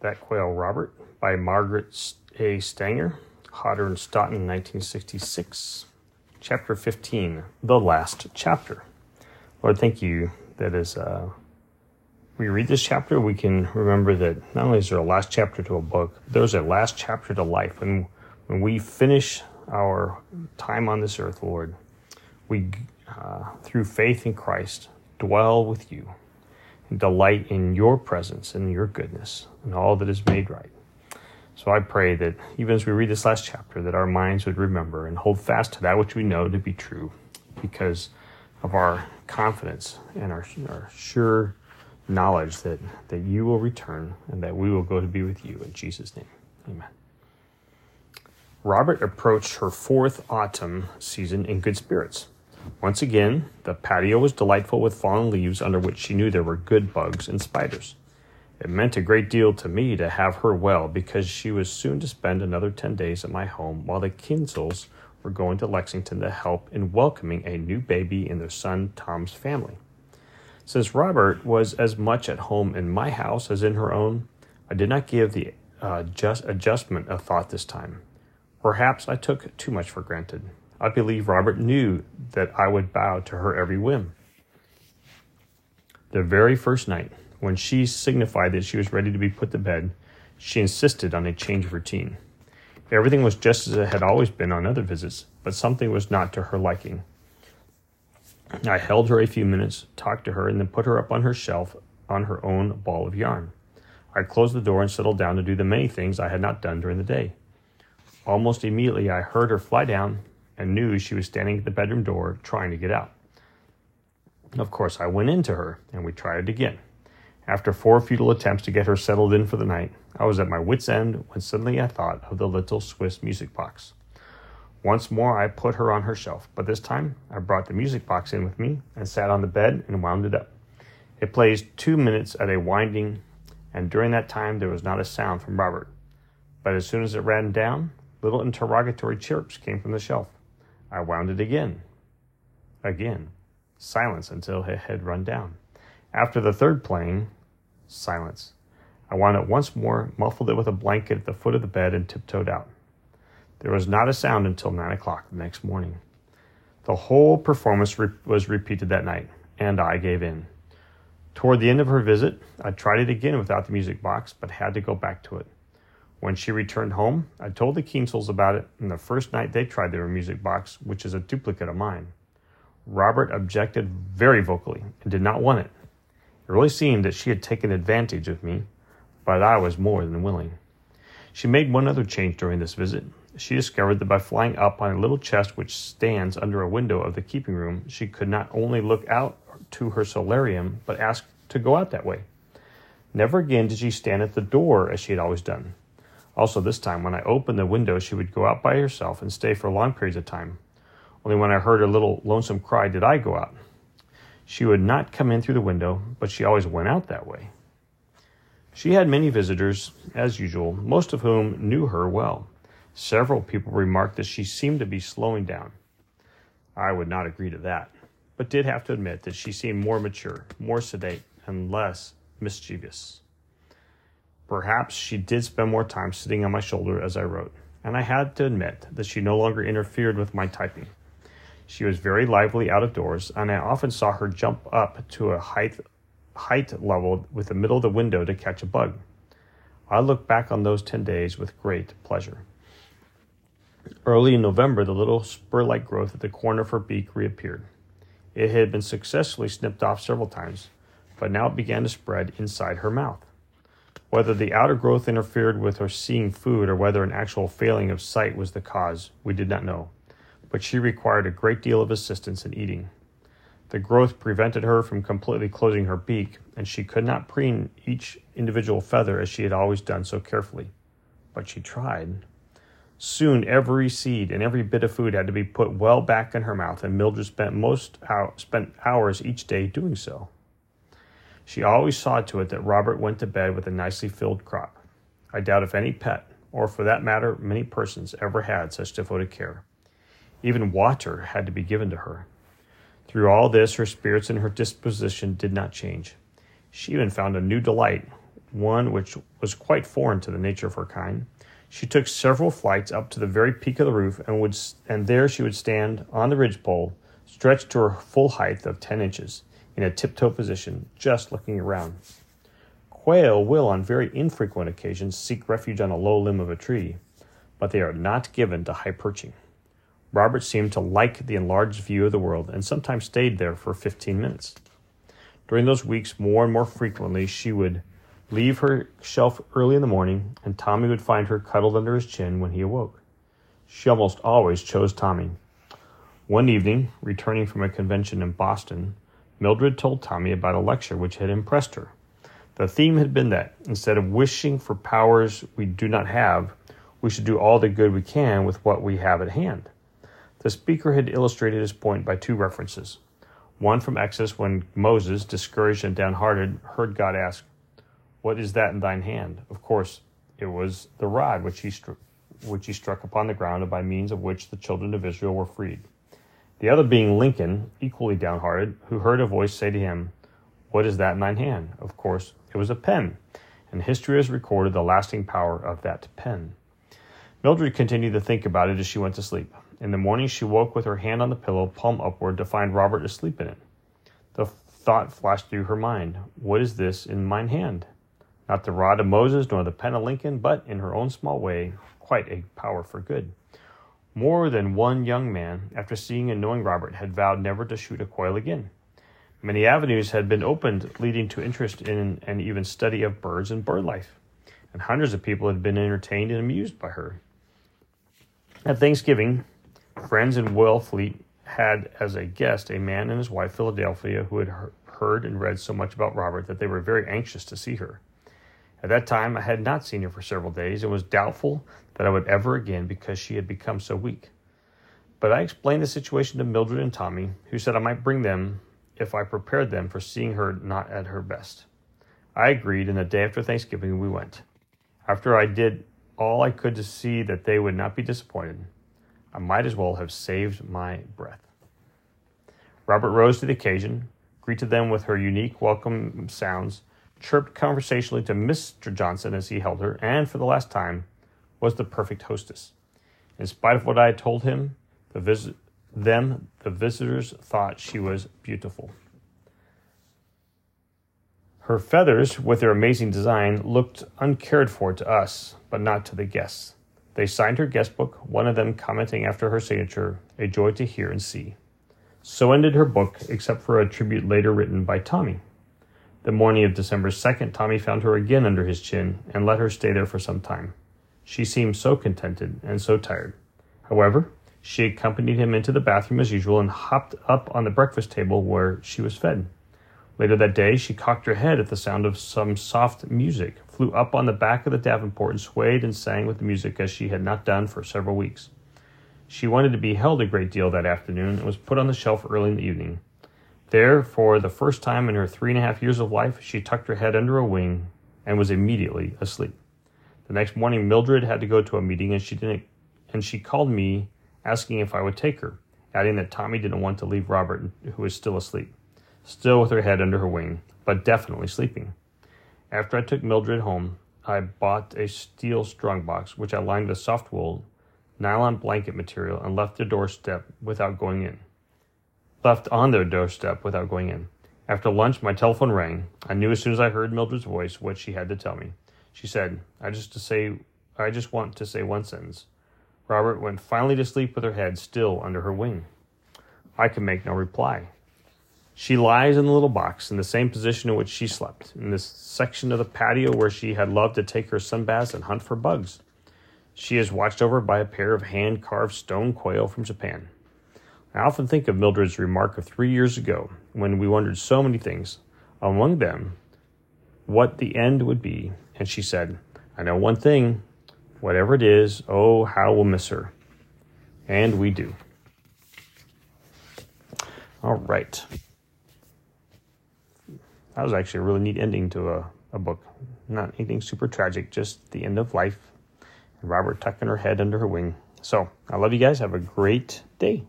That Quail Robert by Margaret A. Stanger, Hodder and Stoughton, 1966. Chapter 15, the last chapter. Lord, thank you that as uh, we read this chapter, we can remember that not only is there a last chapter to a book, there's a last chapter to life. When, when we finish our time on this earth, Lord, we, uh, through faith in Christ, dwell with you and delight in your presence and your goodness and all that is made right. So I pray that even as we read this last chapter, that our minds would remember and hold fast to that which we know to be true because of our confidence and our, our sure knowledge that, that you will return and that we will go to be with you. In Jesus' name, amen. Robert approached her fourth autumn season in good spirits. Once again, the patio was delightful with fallen leaves under which she knew there were good bugs and spiders. It meant a great deal to me to have her well because she was soon to spend another 10 days at my home while the Kienzles were going to Lexington to help in welcoming a new baby in their son Tom's family. Since Robert was as much at home in my house as in her own, I did not give the uh, just adjustment a thought this time. Perhaps I took too much for granted. I believe Robert knew that I would bow to her every whim. The very first night, when she signified that she was ready to be put to bed, she insisted on a change of routine. Everything was just as it had always been on other visits, but something was not to her liking. I held her a few minutes, talked to her, and then put her up on her shelf on her own ball of yarn. I closed the door and settled down to do the many things I had not done during the day. Almost immediately, I heard her fly down and knew she was standing at the bedroom door trying to get out. Of course, I went in to her and we tried again. After four futile attempts to get her settled in for the night, I was at my wits' end when suddenly I thought of the little Swiss music box. Once more, I put her on her shelf, but this time I brought the music box in with me and sat on the bed and wound it up. It plays two minutes at a winding, and during that time there was not a sound from Robert. But as soon as it ran down, little interrogatory chirps came from the shelf. I wound it again. Again. Silence until it had run down. After the third playing, silence. I wound it once more, muffled it with a blanket at the foot of the bed, and tiptoed out. There was not a sound until nine o'clock the next morning. The whole performance re- was repeated that night, and I gave in. Toward the end of her visit, I tried it again without the music box, but had to go back to it. When she returned home, I told the Kienzles about it, and the first night they tried their music box, which is a duplicate of mine. Robert objected very vocally and did not want it. It really seemed that she had taken advantage of me, but I was more than willing. She made one other change during this visit. She discovered that by flying up on a little chest which stands under a window of the keeping room, she could not only look out to her solarium, but ask to go out that way. Never again did she stand at the door as she had always done. Also, this time, when I opened the window, she would go out by herself and stay for long periods of time. Only when I heard her little lonesome cry did I go out. She would not come in through the window, but she always went out that way. She had many visitors, as usual, most of whom knew her well. Several people remarked that she seemed to be slowing down. I would not agree to that, but did have to admit that she seemed more mature, more sedate, and less mischievous. Perhaps she did spend more time sitting on my shoulder as I wrote, and I had to admit that she no longer interfered with my typing. She was very lively out of doors, and I often saw her jump up to a height, height level with the middle of the window to catch a bug. I look back on those 10 days with great pleasure. Early in November, the little spur like growth at the corner of her beak reappeared. It had been successfully snipped off several times, but now it began to spread inside her mouth. Whether the outer growth interfered with her seeing food or whether an actual failing of sight was the cause, we did not know, but she required a great deal of assistance in eating. The growth prevented her from completely closing her beak, and she could not preen each individual feather as she had always done so carefully. But she tried. Soon every seed and every bit of food had to be put well back in her mouth, and Mildred spent most spent hours each day doing so. She always saw to it that Robert went to bed with a nicely filled crop. I doubt if any pet, or for that matter, many persons, ever had such devoted care. Even water had to be given to her. Through all this, her spirits and her disposition did not change. She even found a new delight one which was quite foreign to the nature of her kind. She took several flights up to the very peak of the roof, and would and there she would stand on the ridgepole, stretched to her full height of ten inches, in a tiptoe position, just looking around. Quail will, on very infrequent occasions, seek refuge on a low limb of a tree, but they are not given to high perching. Robert seemed to like the enlarged view of the world and sometimes stayed there for 15 minutes. During those weeks, more and more frequently, she would leave her shelf early in the morning, and Tommy would find her cuddled under his chin when he awoke. She almost always chose Tommy. One evening, returning from a convention in Boston, Mildred told Tommy about a lecture which had impressed her. The theme had been that instead of wishing for powers we do not have, we should do all the good we can with what we have at hand. The speaker had illustrated his point by two references. One from Exodus when Moses, discouraged and downhearted, heard God ask, What is that in thine hand? Of course, it was the rod which he, stru- which he struck upon the ground and by means of which the children of Israel were freed. The other being Lincoln, equally downhearted, who heard a voice say to him, What is that in thine hand? Of course, it was a pen, and history has recorded the lasting power of that pen. Mildred continued to think about it as she went to sleep. In the morning, she woke with her hand on the pillow, palm upward, to find Robert asleep in it. The thought flashed through her mind What is this in mine hand? Not the rod of Moses, nor the pen of Lincoln, but, in her own small way, quite a power for good. More than one young man, after seeing and knowing Robert, had vowed never to shoot a quail again. Many avenues had been opened leading to interest in and even study of birds and bird life, and hundreds of people had been entertained and amused by her. At Thanksgiving, Friends in Wellfleet had as a guest a man and his wife, Philadelphia, who had heard and read so much about Robert that they were very anxious to see her. At that time, I had not seen her for several days and was doubtful that I would ever again because she had become so weak. But I explained the situation to Mildred and Tommy, who said I might bring them if I prepared them for seeing her not at her best. I agreed, and the day after Thanksgiving we went. After I did all I could to see that they would not be disappointed, I might as well have saved my breath. Robert rose to the occasion, greeted them with her unique welcome sounds, chirped conversationally to Mr. Johnson as he held her, and for the last time was the perfect hostess. In spite of what I had told him, the them the visitors thought she was beautiful. Her feathers, with their amazing design, looked uncared for to us, but not to the guests. They signed her guest book, one of them commenting after her signature, a joy to hear and see. So ended her book, except for a tribute later written by Tommy. The morning of December 2nd, Tommy found her again under his chin and let her stay there for some time. She seemed so contented and so tired. However, she accompanied him into the bathroom as usual and hopped up on the breakfast table where she was fed. Later that day, she cocked her head at the sound of some soft music, flew up on the back of the Davenport, and swayed and sang with the music as she had not done for several weeks. She wanted to be held a great deal that afternoon and was put on the shelf early in the evening. There, for the first time in her three and a half years of life, she tucked her head under a wing and was immediately asleep. The next morning, Mildred had to go to a meeting, and she didn't. And she called me, asking if I would take her, adding that Tommy didn't want to leave Robert, who was still asleep still with her head under her wing, but definitely sleeping. After I took Mildred home, I bought a steel strongbox, which I lined with soft wool, nylon blanket material, and left the doorstep without going in. Left on their doorstep without going in. After lunch, my telephone rang. I knew as soon as I heard Mildred's voice what she had to tell me. She said, "I just to say, I just want to say one sentence." Robert went finally to sleep with her head still under her wing. I could make no reply. She lies in the little box in the same position in which she slept, in this section of the patio where she had loved to take her sunbaths and hunt for bugs. She is watched over by a pair of hand carved stone quail from Japan. I often think of Mildred's remark of three years ago when we wondered so many things, among them, what the end would be. And she said, I know one thing, whatever it is, oh, how we'll miss her. And we do. All right that was actually a really neat ending to a, a book. Not anything super tragic, just the end of life. And Robert tucking her head under her wing. So I love you guys. Have a great day.